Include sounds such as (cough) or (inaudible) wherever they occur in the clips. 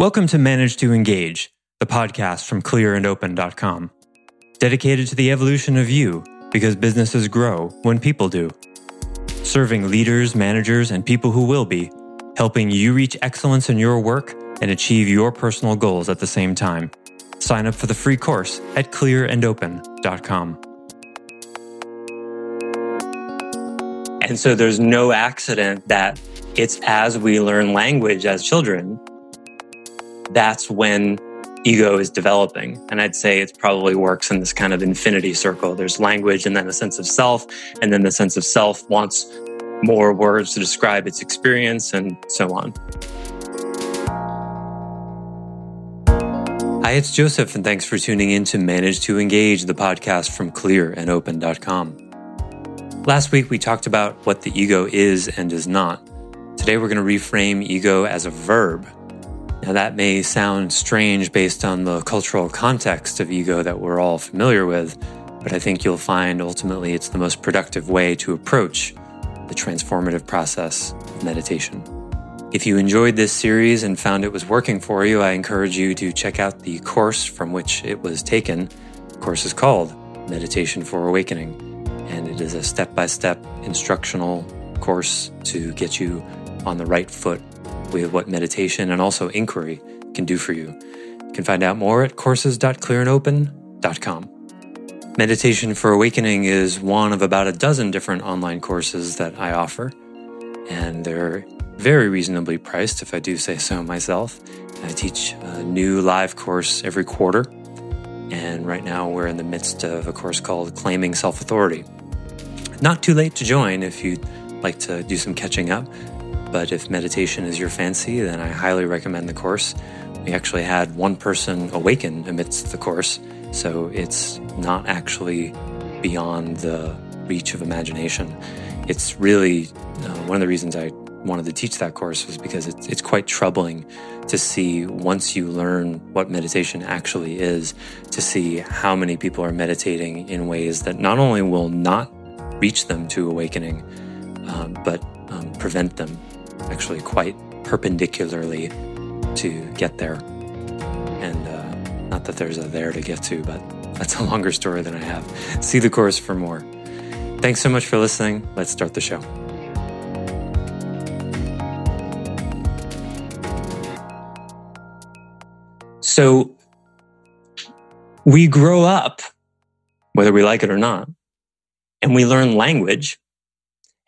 Welcome to Manage to Engage, the podcast from clearandopen.com, dedicated to the evolution of you because businesses grow when people do. Serving leaders, managers, and people who will be, helping you reach excellence in your work and achieve your personal goals at the same time. Sign up for the free course at clearandopen.com. And so there's no accident that it's as we learn language as children, that's when ego is developing. And I'd say it probably works in this kind of infinity circle. There's language and then a sense of self, and then the sense of self wants more words to describe its experience and so on. Hi, it's Joseph, and thanks for tuning in to Manage to Engage, the podcast from clearandopen.com. Last week, we talked about what the ego is and is not. Today, we're going to reframe ego as a verb. Now, that may sound strange based on the cultural context of ego that we're all familiar with, but I think you'll find ultimately it's the most productive way to approach the transformative process of meditation. If you enjoyed this series and found it was working for you, I encourage you to check out the course from which it was taken. The course is called Meditation for Awakening and it is a step by step instructional course to get you on the right foot with what meditation and also inquiry can do for you. You can find out more at courses.clearandopen.com. Meditation for Awakening is one of about a dozen different online courses that I offer, and they're very reasonably priced, if I do say so myself. I teach a new live course every quarter, and right now we're in the midst of a course called Claiming Self Authority. Not too late to join if you'd like to do some catching up, but if meditation is your fancy, then I highly recommend the course. We actually had one person awaken amidst the course, so it's not actually beyond the reach of imagination. It's really uh, one of the reasons I wanted to teach that course was because it's, it's quite troubling to see once you learn what meditation actually is, to see how many people are meditating in ways that not only will not reach them to awakening, um, but um, prevent them actually quite perpendicularly to get there. And uh, not that there's a there to get to, but that's a longer story than I have. See the course for more. Thanks so much for listening. Let's start the show. So we grow up, whether we like it or not, and we learn language.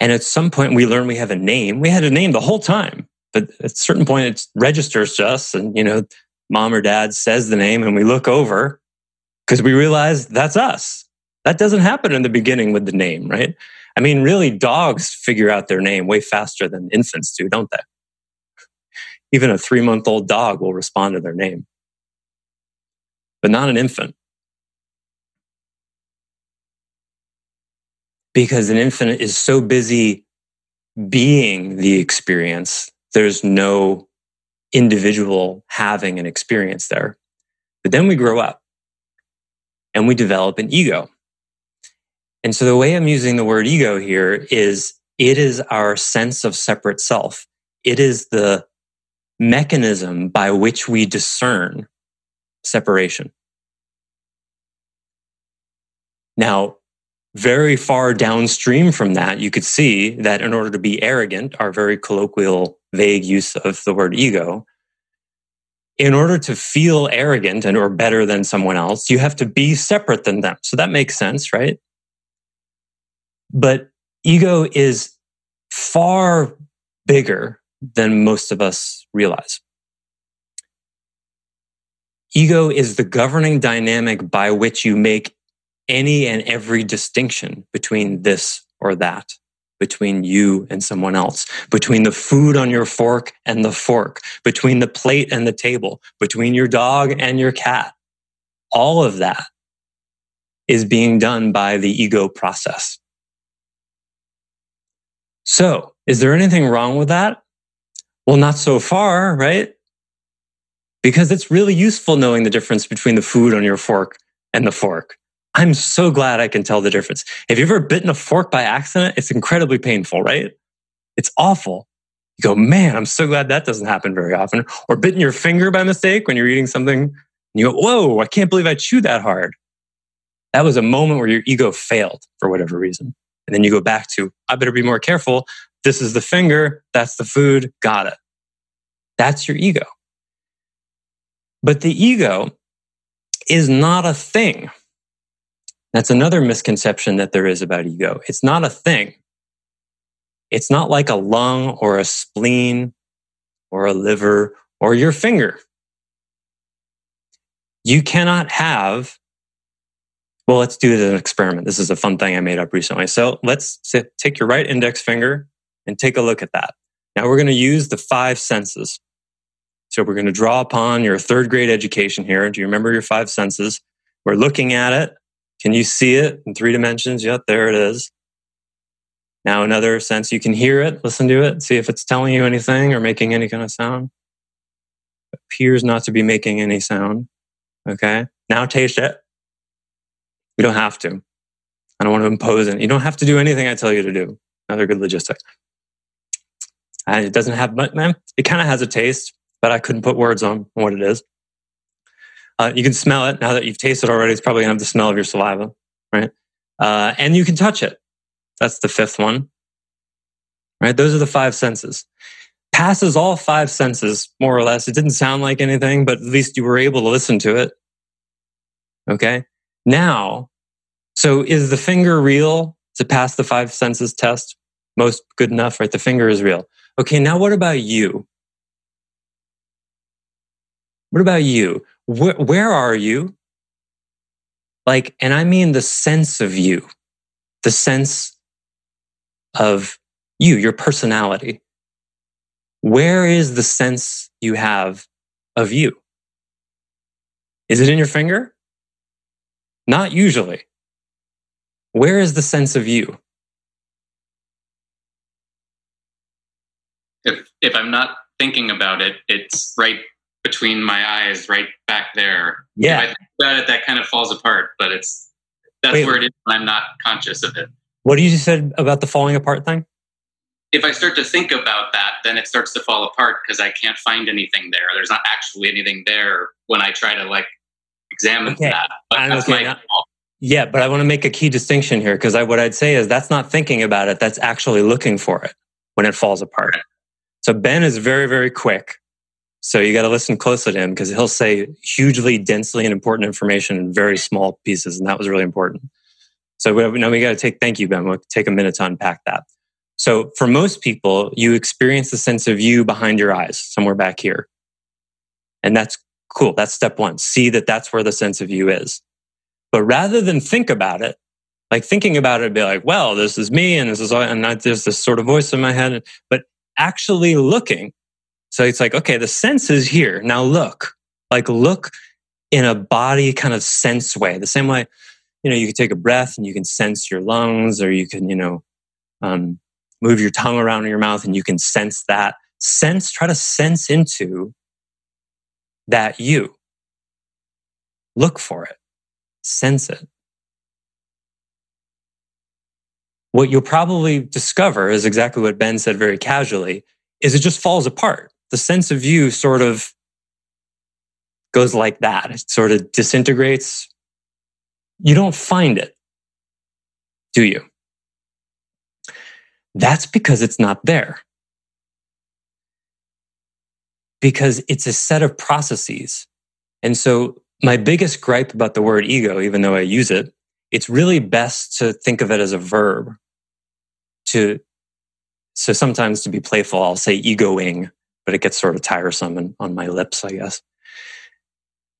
And at some point, we learn we have a name. We had a name the whole time, but at a certain point, it registers to us. And, you know, mom or dad says the name, and we look over because we realize that's us. That doesn't happen in the beginning with the name, right? I mean, really, dogs figure out their name way faster than infants do, don't they? Even a three month old dog will respond to their name, but not an infant. Because an infant is so busy being the experience, there's no individual having an experience there. But then we grow up and we develop an ego. And so the way I'm using the word ego here is it is our sense of separate self. It is the mechanism by which we discern separation. Now, very far downstream from that, you could see that in order to be arrogant, our very colloquial, vague use of the word ego, in order to feel arrogant and or better than someone else, you have to be separate than them. So that makes sense, right? But ego is far bigger than most of us realize. Ego is the governing dynamic by which you make any and every distinction between this or that, between you and someone else, between the food on your fork and the fork, between the plate and the table, between your dog and your cat. All of that is being done by the ego process. So, is there anything wrong with that? Well, not so far, right? Because it's really useful knowing the difference between the food on your fork and the fork. I'm so glad I can tell the difference. Have you ever bitten a fork by accident? It's incredibly painful, right? It's awful. You go, man, I'm so glad that doesn't happen very often. Or bitten your finger by mistake when you're eating something. And you go, whoa, I can't believe I chewed that hard. That was a moment where your ego failed for whatever reason. And then you go back to, I better be more careful. This is the finger. That's the food. Got it. That's your ego. But the ego is not a thing. That's another misconception that there is about ego. It's not a thing. It's not like a lung or a spleen or a liver or your finger. You cannot have, well, let's do an experiment. This is a fun thing I made up recently. So let's sit, take your right index finger and take a look at that. Now we're going to use the five senses. So we're going to draw upon your third grade education here. Do you remember your five senses? We're looking at it. Can you see it in three dimensions? Yep, there it is. Now, another sense, you can hear it, listen to it, see if it's telling you anything or making any kind of sound. It appears not to be making any sound. Okay. Now taste it. You don't have to. I don't want to impose it. You don't have to do anything I tell you to do. Another good logistic. And it doesn't have, but man, it kind of has a taste but I couldn't put words on what it is. Uh, you can smell it now that you've tasted already. It's probably gonna have the smell of your saliva, right? Uh, and you can touch it. That's the fifth one, right? Those are the five senses. Passes all five senses, more or less. It didn't sound like anything, but at least you were able to listen to it. Okay. Now, so is the finger real to pass the five senses test? Most good enough, right? The finger is real. Okay. Now, what about you? What about you? Where, where are you? Like, and I mean the sense of you, the sense of you, your personality. Where is the sense you have of you? Is it in your finger? Not usually. Where is the sense of you? If if I'm not thinking about it, it's right between my eyes right back there. Yeah. If I think about it, that kind of falls apart, but it's that's Wait, where it is when I'm not conscious of it. What did you said about the falling apart thing? If I start to think about that, then it starts to fall apart because I can't find anything there. There's not actually anything there when I try to like examine okay. that. But that's okay. my yeah, but I want to make a key distinction here because what I'd say is that's not thinking about it. That's actually looking for it when it falls apart. So Ben is very, very quick so you got to listen closely to him because he'll say hugely densely and important information in very small pieces. And that was really important. So we, now we got to take, thank you, Ben. We'll take a minute to unpack that. So for most people, you experience the sense of you behind your eyes, somewhere back here. And that's cool. That's step one. See that that's where the sense of you is. But rather than think about it, like thinking about it, be like, well, this is me and this is, all, and I, there's this sort of voice in my head. But actually looking so it's like, okay, the sense is here. Now look, like look in a body kind of sense way. The same way, you know, you can take a breath and you can sense your lungs or you can, you know, um, move your tongue around in your mouth and you can sense that. Sense, try to sense into that you. Look for it. Sense it. What you'll probably discover is exactly what Ben said very casually is it just falls apart the sense of you sort of goes like that. It sort of disintegrates. You don't find it, do you? That's because it's not there. Because it's a set of processes. And so, my biggest gripe about the word ego, even though I use it, it's really best to think of it as a verb. To, so sometimes to be playful, I'll say egoing but it gets sort of tiresome and on my lips, I guess.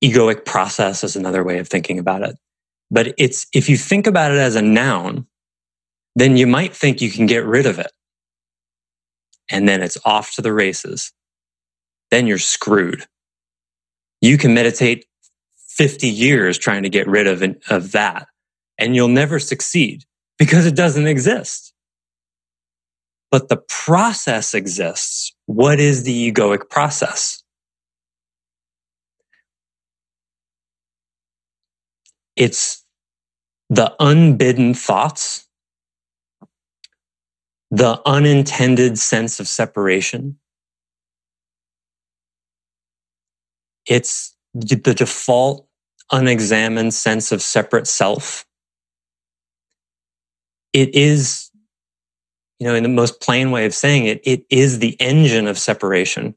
Egoic process is another way of thinking about it. But it's, if you think about it as a noun, then you might think you can get rid of it. And then it's off to the races. Then you're screwed. You can meditate 50 years trying to get rid of, of that and you'll never succeed because it doesn't exist but the process exists. What is the egoic process? It's the unbidden thoughts the unintended sense of separation. It's the default unexamined sense of separate self. It is, you know, in the most plain way of saying it, it is the engine of separation.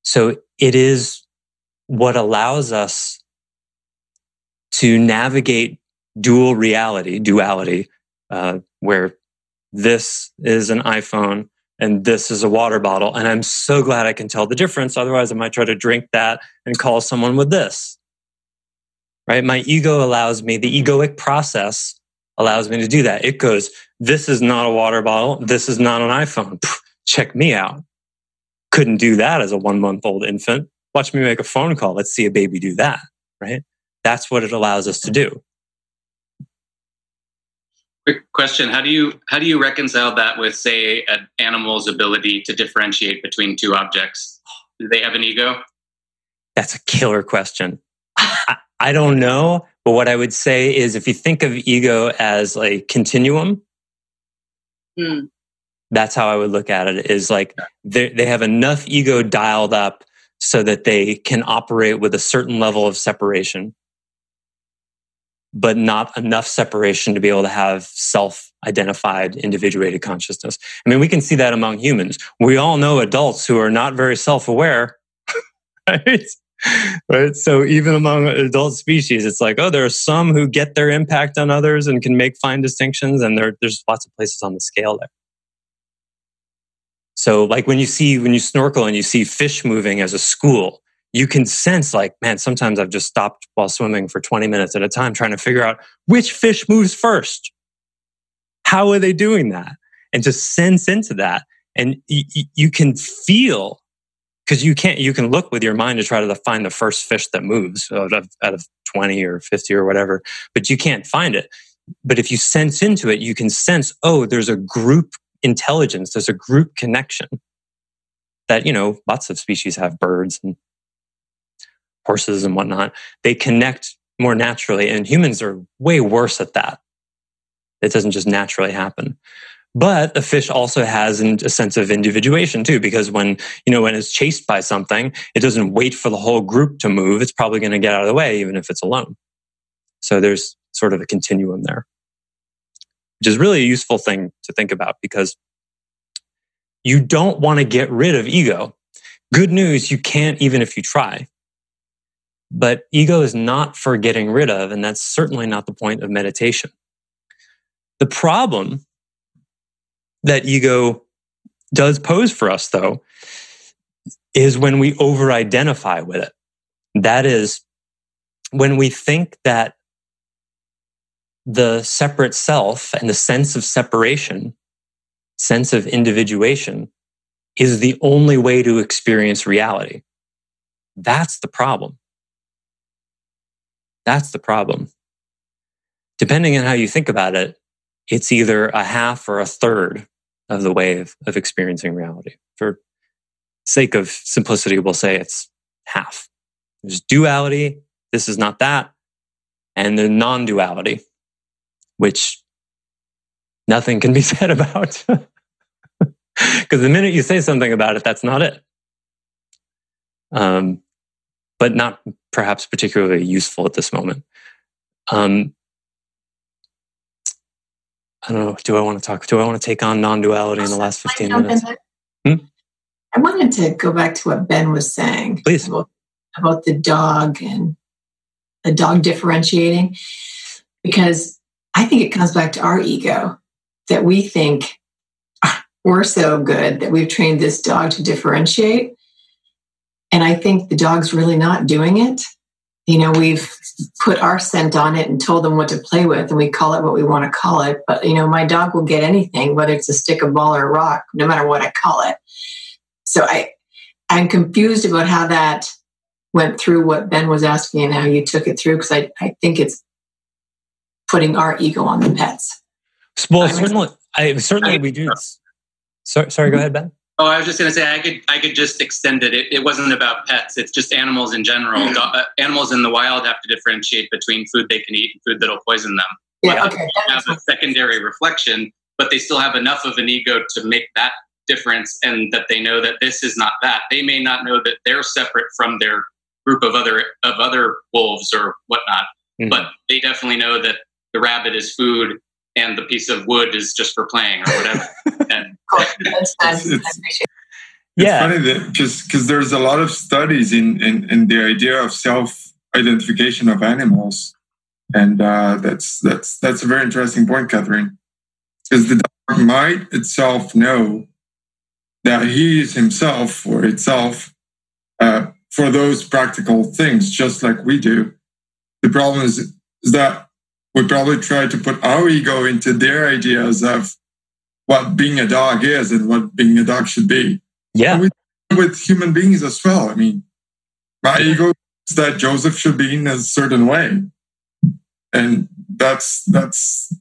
So it is what allows us to navigate dual reality, duality, uh, where this is an iPhone and this is a water bottle. And I'm so glad I can tell the difference. Otherwise, I might try to drink that and call someone with this. Right? My ego allows me, the egoic process allows me to do that. It goes, this is not a water bottle. This is not an iPhone. check me out. Couldn't do that as a one month old infant. Watch me make a phone call. Let's see a baby do that. Right? That's what it allows us to do. Quick question: How do you how do you reconcile that with, say, an animal's ability to differentiate between two objects? Do they have an ego? That's a killer question. I, I don't know, but what I would say is, if you think of ego as a continuum, mm. that's how I would look at it. Is like they they have enough ego dialed up so that they can operate with a certain level of separation but not enough separation to be able to have self identified, individuated consciousness. I mean, we can see that among humans. We all know adults who are not very self aware, (laughs) right? Right? So even among adult species, it's like, oh, there are some who get their impact on others and can make fine distinctions, and there, there's lots of places on the scale there. So, like when you see when you snorkel and you see fish moving as a school, you can sense like, man, sometimes I've just stopped while swimming for 20 minutes at a time trying to figure out which fish moves first. How are they doing that? And to sense into that. And y- y- you can feel because you can't, you can look with your mind to try to find the first fish that moves out of, out of 20 or 50 or whatever, but you can't find it. But if you sense into it, you can sense, oh, there's a group intelligence, there's a group connection that, you know, lots of species have birds and horses and whatnot, they connect more naturally. And humans are way worse at that. It doesn't just naturally happen. But a fish also has a sense of individuation too, because when, you know, when it's chased by something, it doesn't wait for the whole group to move. It's probably going to get out of the way, even if it's alone. So there's sort of a continuum there, which is really a useful thing to think about because you don't want to get rid of ego. Good news, you can't even if you try. But ego is not for getting rid of, and that's certainly not the point of meditation. The problem that ego does pose for us, though, is when we over identify with it. That is, when we think that the separate self and the sense of separation, sense of individuation, is the only way to experience reality. That's the problem. That's the problem. Depending on how you think about it, it's either a half or a third of the way of, of experiencing reality. For sake of simplicity, we'll say it's half. There's duality, this is not that, and the non duality, which nothing can be (laughs) said about. (laughs) Because the minute you say something about it, that's not it. Um, but not perhaps particularly useful at this moment. Um, I don't know. Do I want to talk? Do I want to take on non-duality in the last fifteen minutes? Hmm? I wanted to go back to what Ben was saying. Please. About, about the dog and the dog differentiating, because I think it comes back to our ego that we think we're so good that we've trained this dog to differentiate and I think the dog's really not doing it. You know, we've put our scent on it and told them what to play with, and we call it what we want to call it. But, you know, my dog will get anything, whether it's a stick, a ball, or a rock, no matter what I call it. So I, I'm confused about how that went through what Ben was asking and how you took it through, because I, I think it's putting our ego on the pets. Well, certainly, I, certainly we do. Sorry, sorry, go mm-hmm. ahead, Ben. Oh, I was just going to say I could I could just extend it. it. it. wasn't about pets. It's just animals in general. Mm-hmm. Uh, animals in the wild have to differentiate between food they can eat and food that'll poison them. Yeah, okay. Have a secondary reflection, but they still have enough of an ego to make that difference and that they know that this is not that. They may not know that they're separate from their group of other of other wolves or whatnot, mm-hmm. but they definitely know that the rabbit is food and the piece of wood is just for playing or whatever. (laughs) and it's, it's, yeah. funny that just because there's a lot of studies in, in, in the idea of self identification of animals, and uh, that's that's that's a very interesting point, Catherine. Because the dog might itself know that he is himself or itself uh, for those practical things, just like we do. The problem is, is that we probably try to put our ego into their ideas of what being a dog is and what being a dog should be. Yeah. With, with human beings as well. I mean, my ego is that Joseph should be in a certain way. And that's that's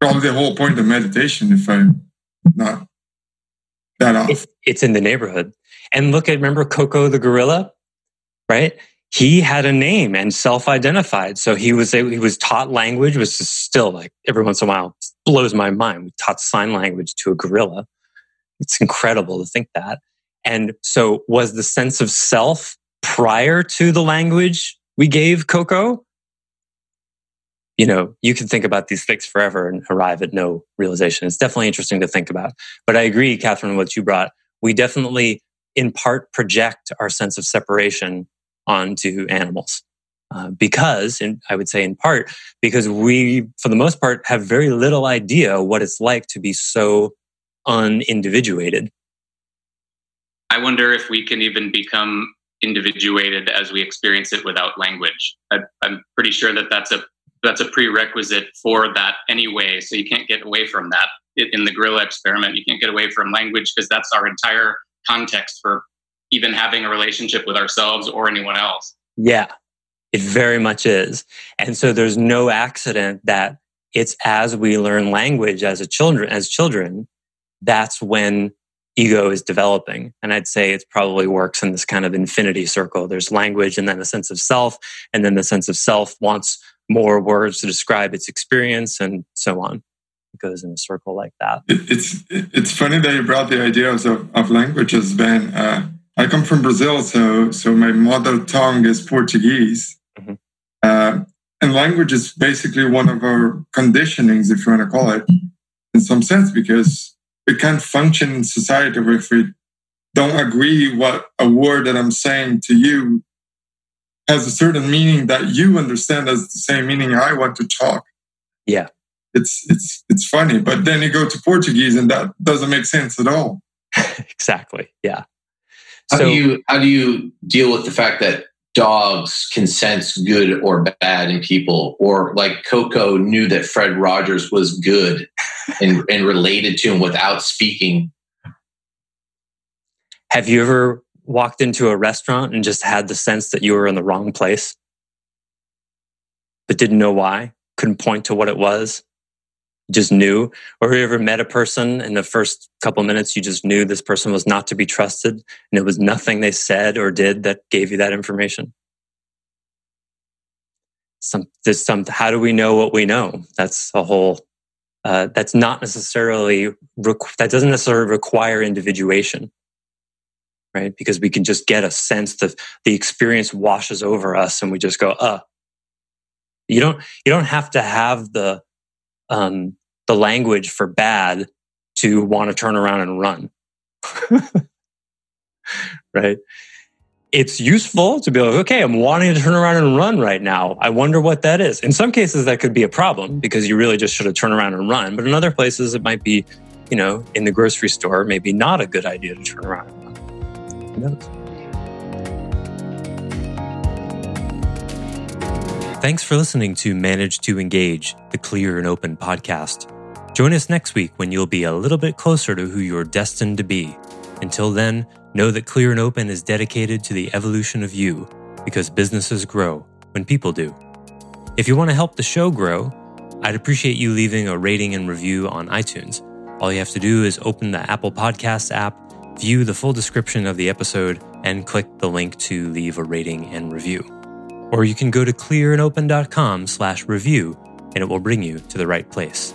probably the whole point of meditation, if I'm not that off. It's, it's in the neighborhood. And look at remember Koko the gorilla, right? He had a name and self-identified. So he was he was taught language, which is still like every once in a while blows my mind. We taught sign language to a gorilla it's incredible to think that. And so was the sense of self prior to the language we gave Koko? You know, you can think about these things forever and arrive at no realization. It's definitely interesting to think about. But I agree, Catherine, what you brought. We definitely, in part, project our sense of separation onto animals. Uh, because, and I would say in part, because we, for the most part, have very little idea what it's like to be so unindividuated. I wonder if we can even become individuated as we experience it without language. I, am pretty sure that that's a that's a prerequisite for that anyway. So you can't get away from that in the gorilla experiment. You can't get away from language because that's our entire context for even having a relationship with ourselves or anyone else. Yeah, it very much is. And so there's no accident that it's as we learn language as a children as children that's when ego is developing. And I'd say it probably works in this kind of infinity circle. There's language and then a sense of self, and then the sense of self wants more words to describe its experience and so on. It goes in a circle like that. It's it's funny that you brought the ideas of, of languages, Ben. Uh, I come from Brazil, so so my mother tongue is Portuguese. Mm-hmm. Uh, and language is basically one of our conditionings, if you want to call it, in some sense, because we can't function in society if we don't agree what a word that I'm saying to you has a certain meaning that you understand as the same meaning I want to talk. Yeah. It's it's it's funny, but then you go to Portuguese and that doesn't make sense at all. (laughs) exactly. Yeah. How so, do you how do you deal with the fact that dogs can sense good or bad in people, or like Koko knew that Fred Rogers was good and, (laughs) and related to him without speaking. Have you ever walked into a restaurant and just had the sense that you were in the wrong place, but didn't know why? Couldn't point to what it was? Just knew? Or have you ever met a person in the first couple minutes you just knew this person was not to be trusted and it was nothing they said or did that gave you that information? Some, there's some, how do we know what we know? That's a whole uh, that's not necessarily requ- that doesn't necessarily require individuation right because we can just get a sense that the experience washes over us and we just go uh you don't you don't have to have the um the language for bad to want to turn around and run (laughs) right it's useful to be like, okay, I'm wanting to turn around and run right now. I wonder what that is. In some cases, that could be a problem because you really just should have turned around and run. But in other places, it might be, you know, in the grocery store, maybe not a good idea to turn around and run. Who knows? Thanks for listening to Manage to Engage, the Clear and Open podcast. Join us next week when you'll be a little bit closer to who you're destined to be. Until then, Know that Clear and Open is dedicated to the evolution of you because businesses grow when people do. If you want to help the show grow, I'd appreciate you leaving a rating and review on iTunes. All you have to do is open the Apple Podcasts app, view the full description of the episode, and click the link to leave a rating and review. Or you can go to clearandopen.com slash review and it will bring you to the right place.